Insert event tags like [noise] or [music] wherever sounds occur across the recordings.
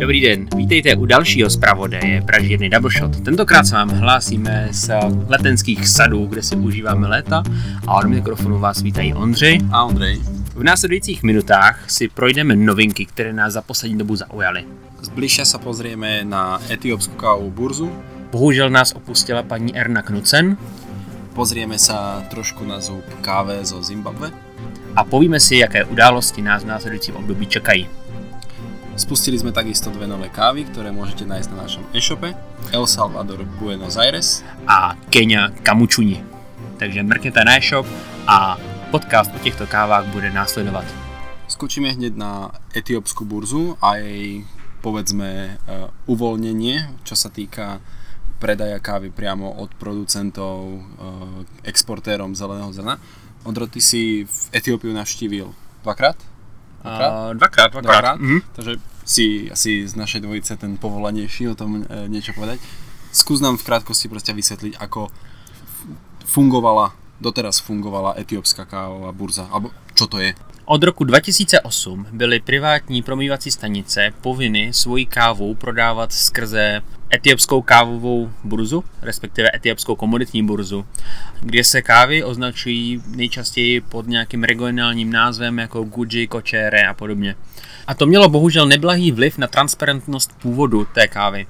Dobrý den, vítejte u dalšího zpravodaje Pražírny Double Shot. Tentokrát se vám hlásíme z letenských sadů, kde si užíváme léta a od mikrofonu vás vítají Ondřej a Ondřej. V následujících minutách si projdeme novinky, které nás za poslední dobu zaujaly. Zbližšia sa pozrieme na etiópsku kávovú burzu. Bohužel nás opustila paní Erna Knucen. Pozrieme sa trošku na zub káve zo Zimbabwe. A povíme si, jaké události nás v následujícím období čekají. Spustili sme takisto dve nové kávy, ktoré môžete nájsť na našom e-shope El Salvador Buenos Aires a Kenia Kamučuni. Takže mrkněte na e-shop a podcast o těchto kávách bude následovat. Skočíme hneď na etiópsku burzu a jej povedzme uh, uvoľnenie, čo sa týka predaja kávy priamo od producentov, uh, exportérom zeleného zrna. Ondro, ty si v Etiópiu navštívil dvakrát? Dvakrát? Uh, dvakrát, dvakrát. dvakrát. Mm-hmm. Takže si asi z našej dvojice ten povolanejší o tom e, niečo povedať. Skús nám v krátkosti proste vysvetliť, ako fungovala, doteraz fungovala etiopská kávová burza, alebo čo to je? Od roku 2008 byly privátní promývací stanice povinny svoji kávu prodávat skrze etiopskou kávovou burzu, respektive etiopskou komoditní burzu, kde se kávy označují nejčastěji pod nějakým regionálním názvem jako Guji, Kočere a podobně. A to mělo bohužel neblahý vliv na transparentnost původu té kávy.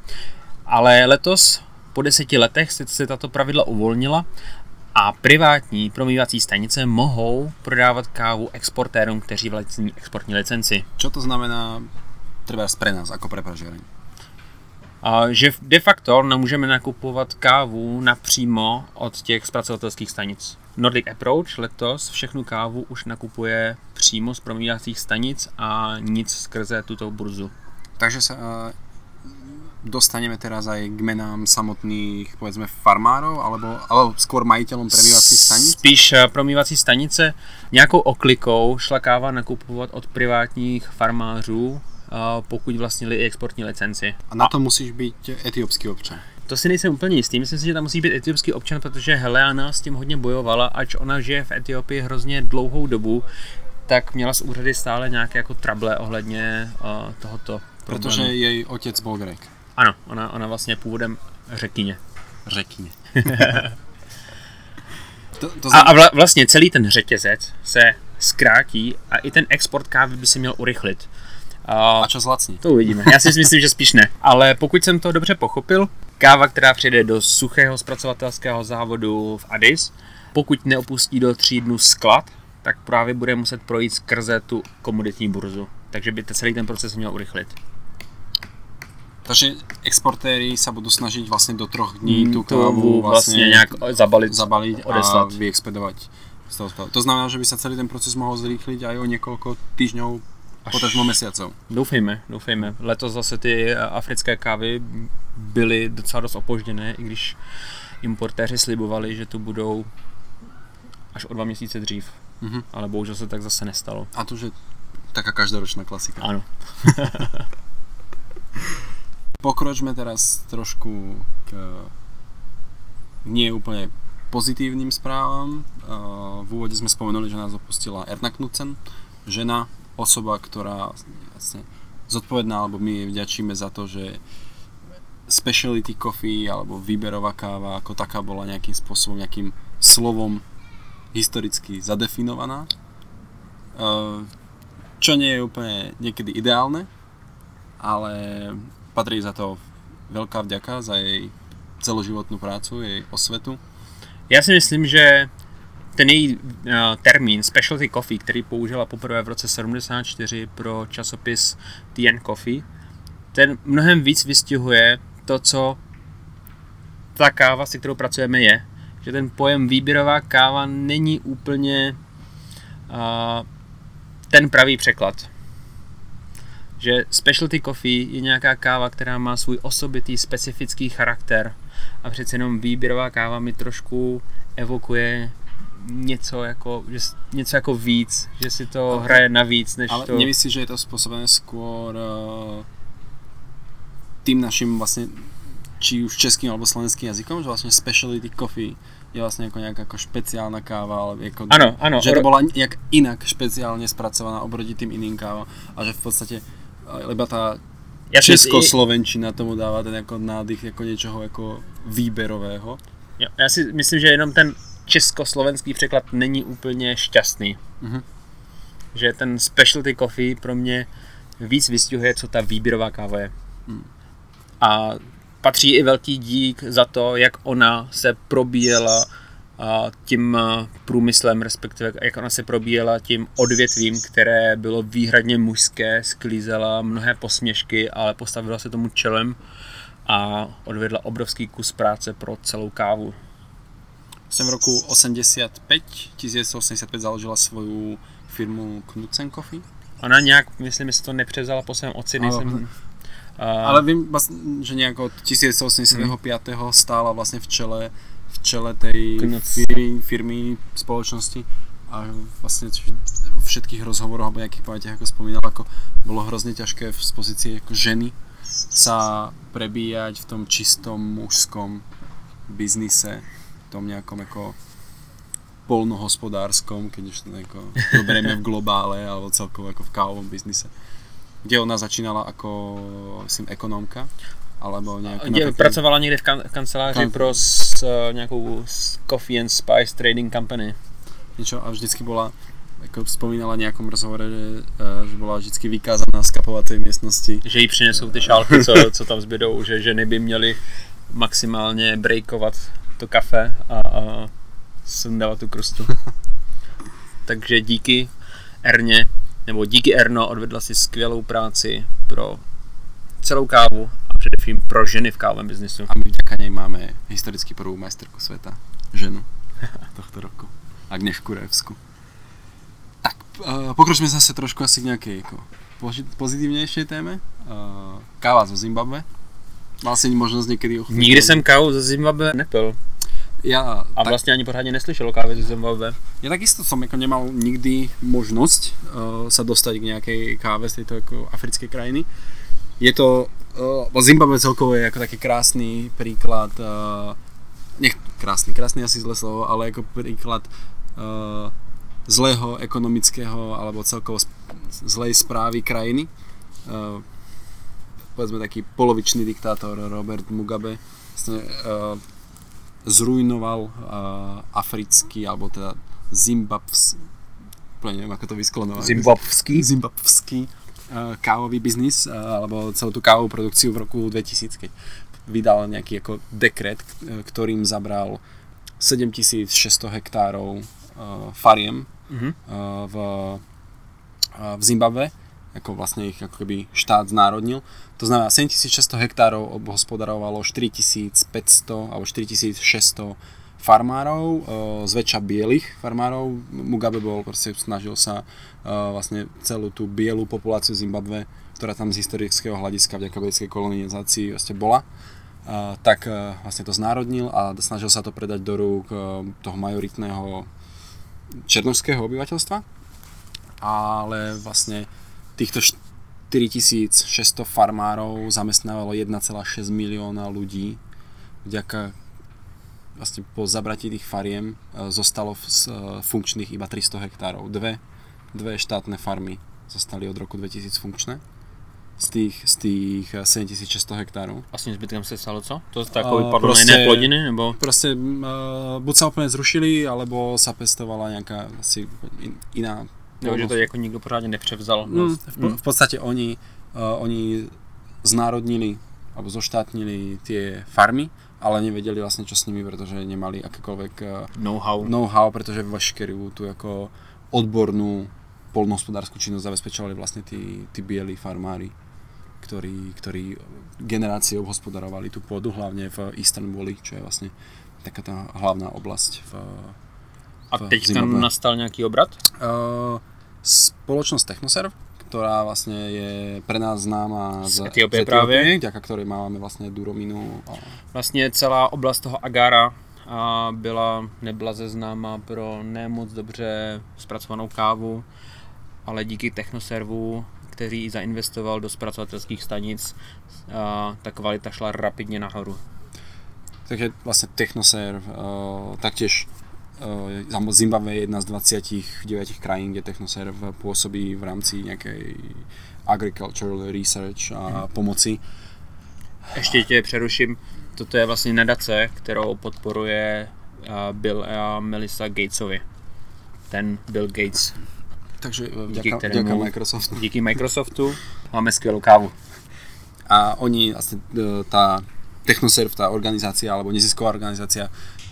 Ale letos, po deseti letech, se tato pravidla uvolnila a privátní promývací stanice mohou prodávat kávu exportérům, kteří vlastní exportní licenci. Co to znamená třeba pre nás, jako pre A že de facto nemůžeme nakupovat kávu napřímo od těch zpracovatelských stanic. Nordic Approach letos všechnu kávu už nakupuje přímo z promíjacích stanic a nic skrze tuto burzu. Takže se uh, dostaneme teraz aj k menám samotných, povedzme, farmárov, alebo, alebo skôr majiteľom promývacích stanic? Spíš uh, promývací stanice. Nějakou oklikou šla káva nakupovat od privátních farmářů, uh, pokud vlastnili i exportní licenci. A na to musíš být etiopský občan. To si nejsem úplně jistý. Myslím si, že tam musí být etiopský občan, protože Heleana s tím hodně bojovala, ač ona žije v Etiopii hrozně dlouhou dobu, tak měla z úřady stále nějaké jako trable ohledně uh, tohoto problému. Protože její otec byl Grek. Ano, ona, ona vlastně původem řekyně. Řekyně. [laughs] to, to znam... A, a vla, vlastně celý ten řetězec se zkrátí a i ten export kávy by se měl urychlit. A, a čo zlacní? To uvidíme. Já si myslím, že spíš ne. [laughs] Ale pokud jsem to dobře pochopil, káva, která přijde do suchého zpracovatelského závodu v Addis, pokud neopustí do tří dnů sklad, tak právě bude muset projít skrze tu komoditní burzu. Takže by celý ten proces měl urychlit. Takže exportéry se budou snažit vlastně do troch dní mm, tu kávu vlastně, vlastně nějak zabalit, zabalit odeslat. a vyexpedovat. To znamená, že by se celý ten proces mohl zrýchlit aj o několik týždňů Potažmo mesiacov. Doufejme, doufejme. Letos zase ty africké kávy byly docela dost opožděné, i když importéři slibovali, že tu budou až o dva měsíce dřív. Mm-hmm. Ale bohužel se tak zase nestalo. A to, že taká každoročná klasika. Ano. [laughs] Pokročme teraz trošku k nie úplne pozitívnym správam. V úvode sme spomenuli, že nás opustila Erna Knudsen, žena, osoba, ktorá vlastne zodpovedná, alebo my jej vďačíme za to, že speciality coffee alebo výberová káva ako taká bola nejakým spôsobom, nejakým slovom historicky zadefinovaná. Čo nie je úplne niekedy ideálne, ale patrí za to veľká vďaka za jej celoživotnú prácu, jej osvetu. Já si myslím, že ten její uh, termín Specialty Coffee, který použila poprvé v roce 74 pro časopis TN Coffee, ten mnohem víc vystihuje to, co ta káva, se kterou pracujeme, je. Že ten pojem výběrová káva není úplně uh, ten pravý překlad. Že specialty coffee je nějaká káva, která má svůj osobitý specifický charakter a přece jenom výběrová káva mi trošku evokuje něco jako, že, něco jako víc, že si to okay. hraje navíc, než Ale to... nemyslíš, že je to způsobené skôr uh, tým naším vlastně či už českým alebo slovenským jazykom, že vlastně specialty coffee je vlastně jako nějaká jako špeciálna káva, ale jako, ano, ano, že to byla jak jinak špeciálně zpracovaná oproti tým iným kávám a že v podstatě, ta Já si- Českoslovenčina tomu dává ten jako nádych jako něčeho jako výberového. Jo, Já si myslím, že jenom ten československý překlad není úplně šťastný. Mhm. Že ten specialty coffee pro mě víc vystihuje, co ta výběrová káva je. Hmm. A patří i velký dík za to, jak ona se probíjela tím a, průmyslem, respektive jak ona se probíjela tím odvětvím, které bylo výhradně mužské, sklízela mnohé posměšky, ale postavila se tomu čelem a odvedla obrovský kus práce pro celou kávu. Jsem v roku 85, 1985 založila svou firmu Knudsen Coffee. Ona nějak, myslím, že to nepřevzala po svém otci, nejsem... A, Ale vím, vlastně, že nějak od 1985. stála vlastně v čele, v čele tej Knudsen. firmy, firmy, spoločnosti a vlastně v všetkých rozhovoroch alebo nejakých pamätiach ako spomínala, ako bolo hrozne ťažké z pozície ako ženy sa prebíjať v tom čistom mužskom biznise, v tom nejakom ako polnohospodárskom, keď už to ako zoberieme v globále alebo celkovo ako v kávovom biznise. Kde ona začínala ako, myslím, ekonomka, alebo nejak... Dě, pracovala někde v, kan- v kanceláři Kan- pro s, eh, nějakou s Coffee and Spice Trading Company. niečo a vždycky bola, ako spomínala v nejakom rozhovore, že, eh, že bola vždycky vykázaná z kapovacej miestnosti. Že jí přinesou ty šálky, co, [laughs] co tam zbydou, že ženy by měly maximálně breakovat to kafe a, a sundávat tu krustu. [laughs] Takže díky Erně, nebo díky Erno odvedla si skvělou práci pro celou kávu a především pro ženy v kávovém biznisu. A my vďaka nej máme historicky prvú majsterku sveta, ženu [laughs] tohto roku. Agnešku Revsku. Tak, uh, pokročme zase trošku asi k nejakej ako, poži- pozitívnejšej téme. Uh, káva zo Zimbabwe. Mal si možnosť niekedy ochutnať? Nikdy jsem kávu ze Zimbabwe nepil Ja, a tak, vlastně ani pořádně neslyšel o kávě ze Zimbabwe. ja takisto som ako nemal nikdy možnosť uh, sa dostať k nejakej káve z tejto ako africkej krajiny. Je to, uh, Zimbabwe celkovo je ako taký krásny príklad, uh, nech krásny, krásny asi zlé slovo, ale ako príklad uh, zlého ekonomického alebo celkovo zlej správy krajiny. Uh, povedzme taký polovičný diktátor Robert Mugabe vlastne, uh, zrujnoval uh, africký, alebo teda Zimbabs, úplne neviem ako to vysklonovať. Zimbabský? Zimbabský uh, kávový biznis, uh, alebo celú tú kávovú produkciu v roku 2000, keď vydal nejaký ako dekret, k- ktorým zabral 7600 hektárov fariem Mhm. uh, v, v Zimbabve, ako vlastne ich ako keby štát znárodnil. To znamená 7600 hektárov obhospodarovalo 4500 alebo 4600 farmárov, uh, zväčša bielých farmárov. Mugabe bol, proste snažil sa uh, vlastne celú tú bielú populáciu Zimbabve, ktorá tam z historického hľadiska vďaka britskej kolonizácii vlastne bola, uh, tak vlastne to znárodnil a snažil sa to predať do rúk toho majoritného černovského obyvateľstva. Ale vlastne týchto 4600 farmárov zamestnávalo 1,6 milióna ľudí. Vďaka vlastne po zabratí tých fariem e, zostalo v, s- e, funkčných iba 300 hektárov. Dve, dve štátne farmy zostali od roku 2000 funkčné z tých, z tých e, 7600 hektárov. A s tím zbytkem se stalo co? To takový A padlo na prostě- jiné plodiny, nebo? Proste uh, buď sa úplne zrušili, alebo sa pestovala nejaká asi in, iná Nebo že to jako nikdo pořádně nepřevzal. Mm, v, po- v podstate oni, uh, oni znárodnili alebo zoštátnili tie farmy, ale nevedeli vlastne čo s nimi, pretože nemali akékoľvek uh, Know-how. know-how, pretože veškerú tú ako odbornú polnohospodárskú činnosť zabezpečovali vlastne tí, tí bieli farmári, ktorí, ktorí generácie obhospodarovali tú pôdu, hlavne v Eastern Wally, čo je vlastne taká tá hlavná oblasť v, A v teďka Zimbabwe. nastal nějaký obrat? Uh, spoločnosť Technoserv, ktorá vlastne je pre nás známa Z Etiópie Etiópie, právě. vďaka ktorej máme vlastne Durominu. A, Vlastně celá oblast toho Agara a byla neblaze známá pro nemoc dobře zpracovanou kávu, ale díky Technoservu, který zainvestoval do zpracovatelských stanic, a ta kvalita šla rapidně nahoru. takže vlastne Technoserv, taktiež Zimbabwe je jedna z 29 krajín, kde Technoserv pôsobí v rámci nejakej agricultural research a pomoci. Ještě tě přeruším. Toto je vlastně nadace, kterou podporuje uh, Bill a Melissa Gatesovi. Ten Bill Gates. Takže uh, Díky kterému- vďaka Microsoftu. Díky Microsoftu máme skvělou kávu. A oni, vlastne e, tá Technoserv, tá organizácia alebo nezisková organizácia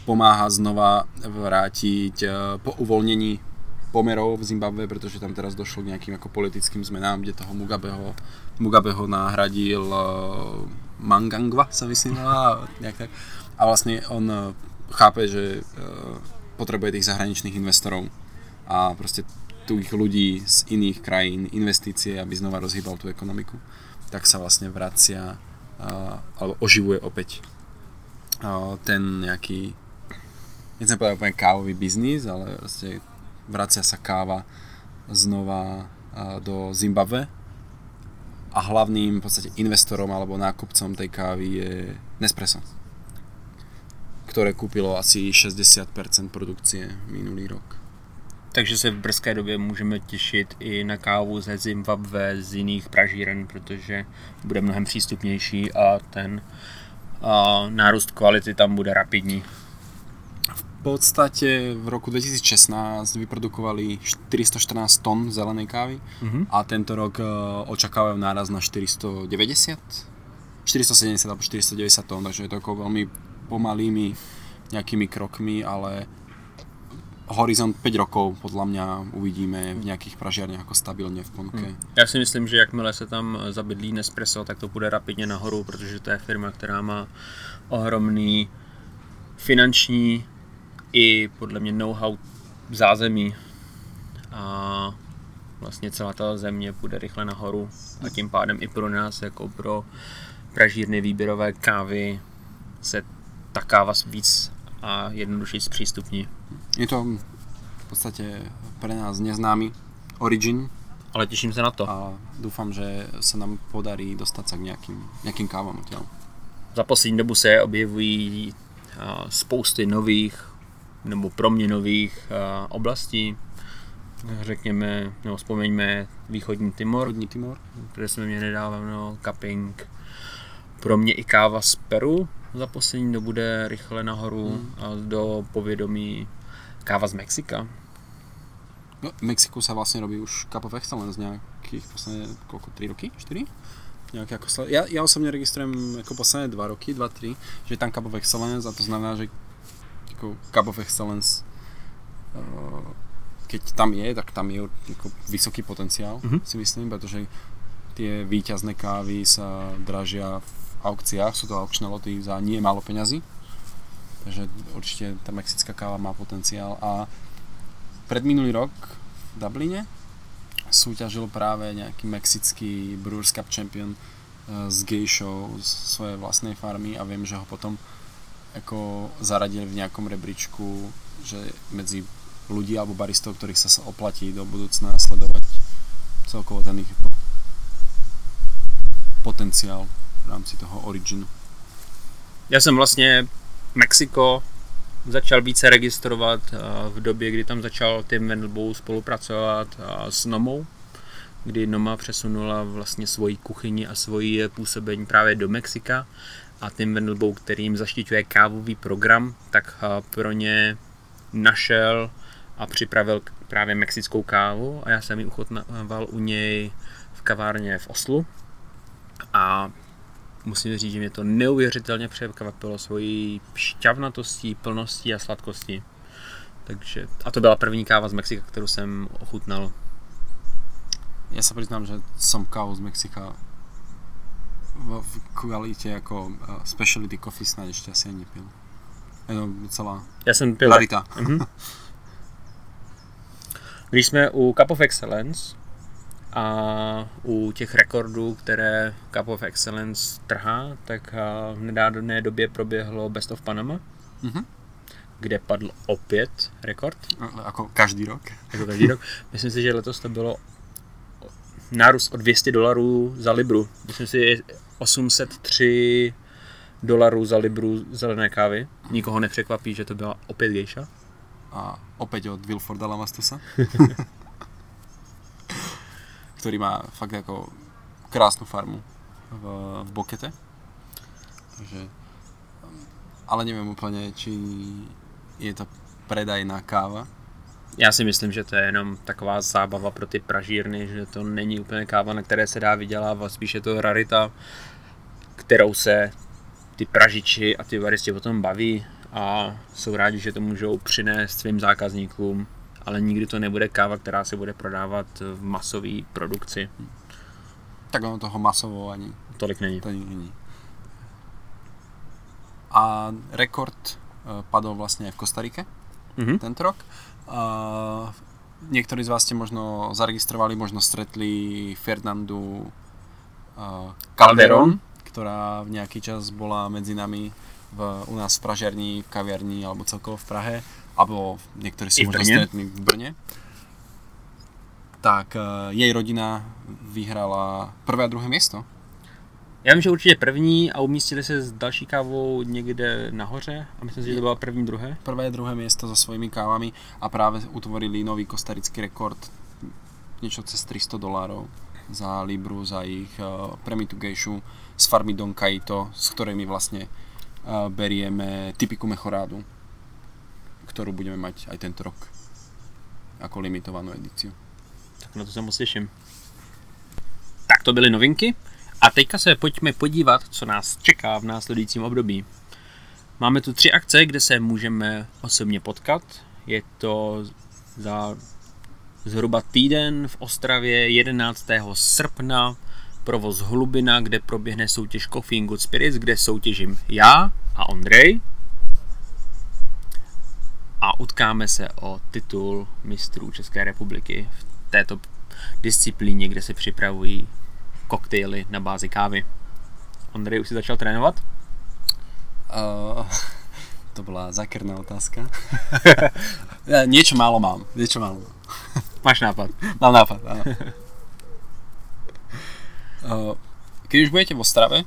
pomáha znova vrátiť e, po uvoľnení pomerov v Zimbabwe, pretože tam teraz došlo k nejakým ako politickým zmenám, kde toho Mugabeho, Mugabeho nahradil e, Mangangwa, sa myslím, volá, nejak tak. A vlastne on e, chápe, že e, potrebuje tých zahraničných investorov a proste tých ľudí z iných krajín, investície, aby znova rozhýbal tú ekonomiku tak sa vlastne vracia alebo oživuje opäť ten nejaký nechcem povedať úplne kávový biznis, ale vlastne vracia sa káva znova do Zimbabwe a hlavným v podstate investorom alebo nákupcom tej kávy je Nespresso ktoré kúpilo asi 60% produkcie minulý rok. Takže se v brzké době můžeme těšit i na kávu ze Zimbabwe, z jiných pražíren, protože bude mnohem přístupnější a ten a nárůst kvality tam bude rapidní. V podstate v roku 2016 vyprodukovali 414 tón zelenej kávy Mhm. a tento rok e, očakávajú náraz na 490, 470 alebo 490 tón, takže je to ako veľmi pomalými nejakými krokmi, ale horizont 5 rokov podľa mňa uvidíme v nejakých pražiarniach ako stabilne v ponuke. Já si myslím, že jakmile se tam zabydlí Nespresso, tak to půjde rapidně nahoru, protože to je firma, která má ohromný finanční i podle mě know-how zázemí a vlastně celá ta země půjde rychle nahoru a tím pádem i pro nás, jako pro pražírny výběrové kávy, se ta káva víc a jednodušeji zpřístupní. Je to v podstate pre nás neznámy origin Ale těším se na to. a dúfam, že sa nám podarí dostať sa k nejakým kávam odtiaľ. za poslední dobu se objevují spousty nových nebo pro mě nových a, oblastí. Řekněme, nebo vzpomeňme východní Timor, Rodní Timor. kde jsme měli nedávno cupping. Pro mě i káva z Peru za poslední dobu jde rychle nahoru Hmm. a do povědomí káva z Mexika. No, v Mexiku sa vlastne robí už Cup of Excellence nejakých posledné, koľko, 3 roky? 4? Nejaké ako sle- ja, ja osobne registrujem ako posledné 2 roky, 2-3, že je tam Cup of Excellence a to znamená, že ako Cup of Excellence. Uh, keď tam je, tak tam je ako vysoký potenciál, Mhm. si myslím, pretože tie výťazné kávy sa dražia v aukciách, sú to aukčné loty za nie málo peňazí, takže určite tá mexická káva má potenciál. A predminulý rok v Dubline súťažil práve nejaký mexický Brewers Cup champion eh, z gejšou z svojej vlastnej farmy a viem, že ho potom ako zaradili v nejakom rebríčku, že medzi ľudí alebo baristov, ktorých sa oplatí do budúcna sledovať celkovo ten ich ako potenciál v rámci toho originu. Já jsem vlastně Mexiko začal více registrovat a, v době, kdy tam začal Tim Wendelbow spolupracovat a, s Nomou, kdy Noma přesunula vlastně svoji kuchyni a svoji působení právě do Mexika a Tim Wendelbow, který jim zaštiťuje kávový program, tak a, pro ně našel a připravil právě mexickou kávu a já jsem ji uchutnával u něj v kavárně v Oslu a musím říct, že mě to neuvěřitelně překvapilo svojí šťavnatostí, plností a sladkostí. Takže, a to byla první káva z Mexika, kterou jsem ochutnal. Ja sa priznám, že som kávu z Mexika v, v kvalite ako uh, speciality coffee snad ešte asi ani nepil. Je to docela Já jsem pil. rarita. Mhm. [laughs] Když jsme u Cup of Excellence a u těch rekordů, které Cup of Excellence trhá, tak a, v nedávné době proběhlo Best of Panama, Mhm. kde padl opět rekord. Ako každý rok. [laughs] jako každý rok. Myslím si, že letos to bylo nárůst o 200 dolarů za libru. Myslím si 803 dolarů za libru zelené kávy. Nikoho nepřekvapí, že to byla opět gejša. a opäť od Wilforda Lamastusa, [laughs] ktorý má fakt ako krásnu farmu v, v Bokete. Takže, ale neviem úplne, či je to predajná káva. Já si myslím, že to je jenom taková zábava pro ty pražírny, že to není úplně káva, na které se dá vydělávat, spíš je to rarita, kterou se ty pražiči a ty baristi o tom baví a jsou rádi, že to můžou přinést svým zákazníkům, ale nikdy to nebude káva, která se bude prodávat v masové produkci. Tak ono toho masovo ani Tolik není. to není. A rekord eh, padol vlastne aj v Kostarike Mhm. tento rok. Niektorí z vás ste možno zaregistrovali, možno stretli Fernandu uh, Calderon, ktorá v nejaký čas bola medzi nami v, u nás v pražiarni, v kaviarni alebo celkovo v Prahe, alebo niektorí si možno stretli v Brne. Tak uh, jej rodina vyhrala prvé a druhé miesto. Já vím, že určitě první a umístili se s další kávou někde nahoře a myslím si, že to byla první, druhé. prvé druhé miesto so svojimi kávami a práve utvorili nový kostarický rekord niečo cez 300 dolárov za Libru, za ich uh, premitu gejšu z farmy Don Caito, s ktorými vlastne uh, berieme typiku mechorádu, ktorú budeme mať aj tento rok ako limitovanú edíciu. Tak na to se moc těším. Tak to byly novinky. A teďka se pojďme podívat, co nás čeká v následujícím období. Máme tu tři akce, kde se můžeme osobně potkat. Je to za zhruba týden v Ostravě 11. srpna provoz Hlubina, kde proběhne soutěž Coffee Good Spirits, kde soutěžím já a Ondrej. A utkáme se o titul mistrů České republiky v této disciplíně, kde se připravují koktejly na bázi kávy. Ondrej už si začal trénovat? Uh, [laughs] to bola zákerná otázka. [laughs] Ja, niečo málo mám, niečo málo. [laughs] Máš nápad. Mám nápad, áno. Uh, Keď už budete v Ostrave,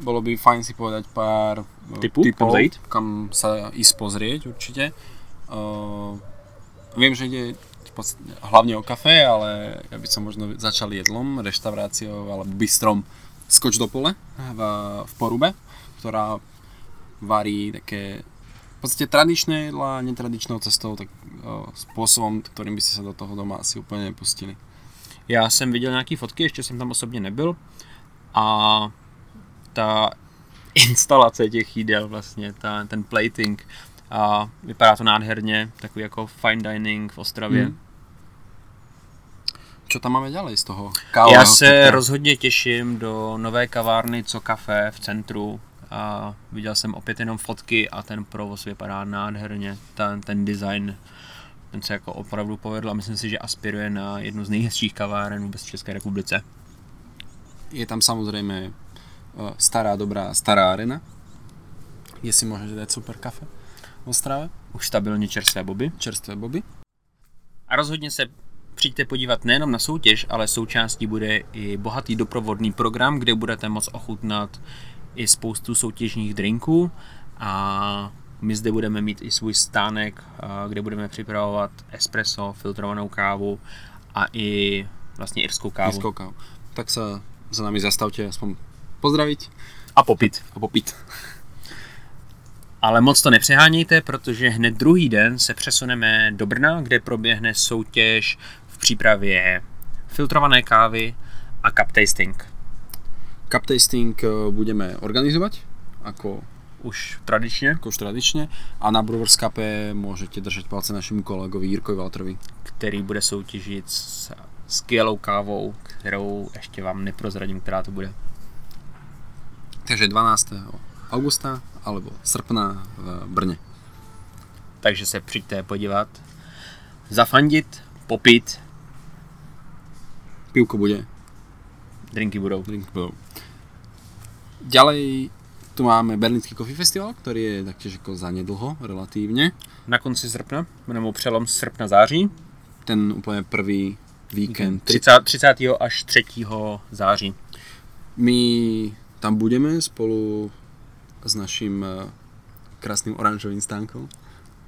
bolo by fajn si povedať pár Tipů, kam zajít? kam sa ísť pozrieť určite. Uh, viem, že ide v podstate hlavne o kafe, ale ja by som možno začal jedlom, reštauráciou alebo bistrom Skoč do pole v, v Porube, ktorá varí také v podstate tradičné jedlá, netradičnou cestou, tak uh, spôsobom, ktorým by ste sa do toho doma asi úplne nepustili. Já jsem viděl nějaké fotky, ještě jsem tam osobně nebyl. A ta [laughs] instalace těch jídel vlastně, ta, ten plating, a vypadá to nádherně, takový jako fine dining v Ostravě. Hmm. Čo tam máme ďalej z toho Já kávového se spektra? rozhodně těším do nové kavárny Co Café v centru. A viděl jsem opět jenom fotky a ten provoz vypadá nádherně. Ten, ten design, ten se jako opravdu povedl a myslím si, že aspiruje na jednu z nejhezčích kaváren vůbec v České republice. Je tam samozrejme uh, stará, dobrá, stará arena, si môžete dať super kafe v Ostrave, Už stabilně čerstvé boby. čerstvé boby. A rozhodně se přijďte podívat nejenom na soutěž, ale součástí bude i bohatý doprovodný program, kde budete moct ochutnat i spoustu soutěžních drinků a my zde budeme mít i svůj stánek, kde budeme připravovat espresso, filtrovanou kávu a i vlastně irskou kávu. Irskou kávu. Tak sa za nami zastavte aspoň pozdraviť A popit. a popiť. Ale moc to nepřehánějte, protože hned druhý den se přesuneme do Brna, kde proběhne soutěž v přípravě filtrované kávy a cup tasting. Cup tasting uh, budeme organizovať, ako, Už tradičně. ako už tradične. A na Brewers Cupe môžete držať palce našemu kolegovi Jirkovi Valtrovi. který bude soutěžit s skvělou kávou, kterou ještě vám neprozradím, která to bude. Takže 12. augusta alebo srpna v Brne. Takže se přijďte podívat, zafandit, popít, Pivko bude, drinky budou. drink budú. Ďalej tu máme Berlínsky Coffee Festival, ktorý je taktiež ako zanedlho relatívne. Na konci srpna, nebo přelom srpna září, Ten úplne prvý víkend. 30, 30. až 3. září. My tam budeme spolu s našim eh, krásnym oranžovým stánkom.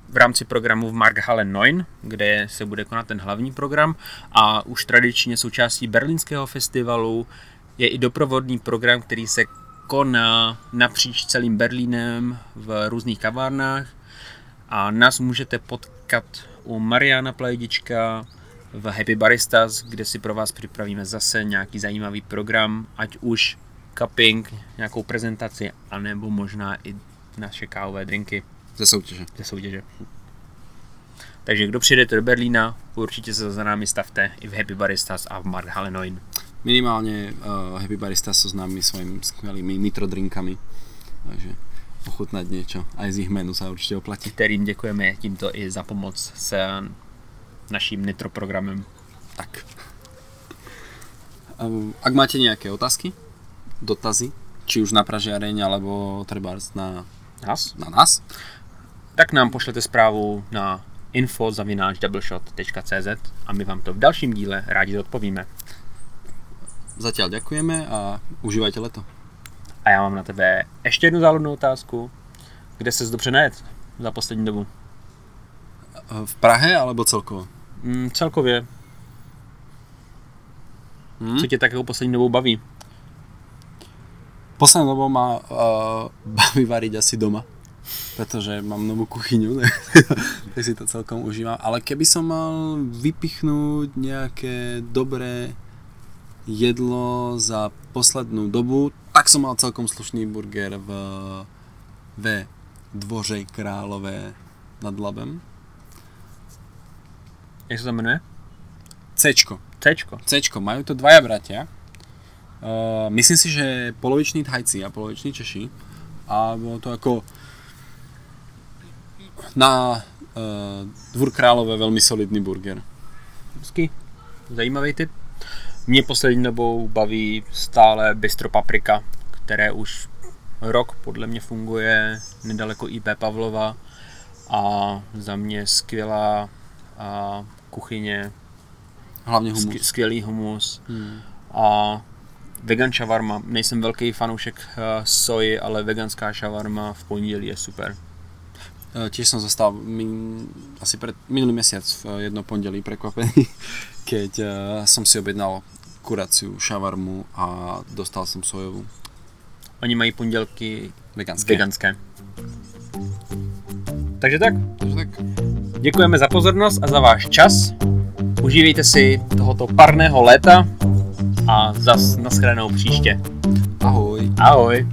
V rámci programu v Markthalle 9, kde se bude konat ten hlavní program. A už tradičně součástí berlínského festivalu je i doprovodný program, který se koná napříč celým Berlínem v různých kavárnách. A nás můžete potkat u Mariana Plejdička v Happy Baristas, kde si pro vás připravíme zase nějaký zajímavý program, ať už cupping, nějakou prezentaci, anebo možná i naše kávové drinky Ze soutěže. ze soutěže. Takže kdo přijdete do Berlína, určitě se za námi stavte i v Happy Baristas a v Markthalle 9. Minimálne uh, Happy Barista so známi svojimi skvelými nitro drinkami. Takže ochutnať niečo. Aj z ich menu sa určite oplatí. kterým děkujeme tímto i za pomoc s naším Nitro programem. Tak. Um, ak máte nejaké otázky, dotazy, či už na Praže aréne, alebo trebárs na, Nás? na nás, Tak nám pošlete zprávu na info.doubleshot.cz a my vám to v dalším díle rádi odpovíme. zatiaľ ďakujeme a užívajte leto. A já mám na tebe ještě jednu záludnou otázku. Kde ses dobře najet za poslední dobu? V Prahe alebo celkovo? Mm, celkově, Hm? co tě tak jako poslední dobou baví? Poslednou dobou ma uh, [laughs] baví variť asi doma, pretože mám novú kuchyňu, [laughs] tak si to celkom užívam. Ale keby som mal vypichnúť nejaké dobré jedlo za poslednú dobu, tak som mal celkom slušný burger v, ve Dvoře Králové nad Labem. Jak se to jmenuje? Cčko. Cčko. Cčko, majú to dvaja bratia. Uh, myslím si, že poloviční Thajci a poloviční Češi. A bolo to ako na uh, Dvůr Králové velmi solidný burger. Hezký. Zajímavý tip. Mě poslední dobou baví stále Bistro Paprika, které už rok podle mě funguje nedaleko IP Pavlova a za mě skvělá a, kuchyně, Hlavně sk- humus. skvělý humus Hmm. a vegan šavarma. Nejsem velký fanoušek uh, soji, ale veganská šavarma v pondělí je super. Uh, tiež som zostal min, asi pred minulý mesiac v jedno pondelí prekvapený, [laughs] keď uh, som si objednal kuraciu šavarmu a dostal som sojovú Oni mají pondělky veganské. veganské. Takže tak, Takže tak. Děkujeme za pozornost a za váš čas. Užívejte si tohoto parného léta a zas naschledanou příště. Ahoj. Ahoj.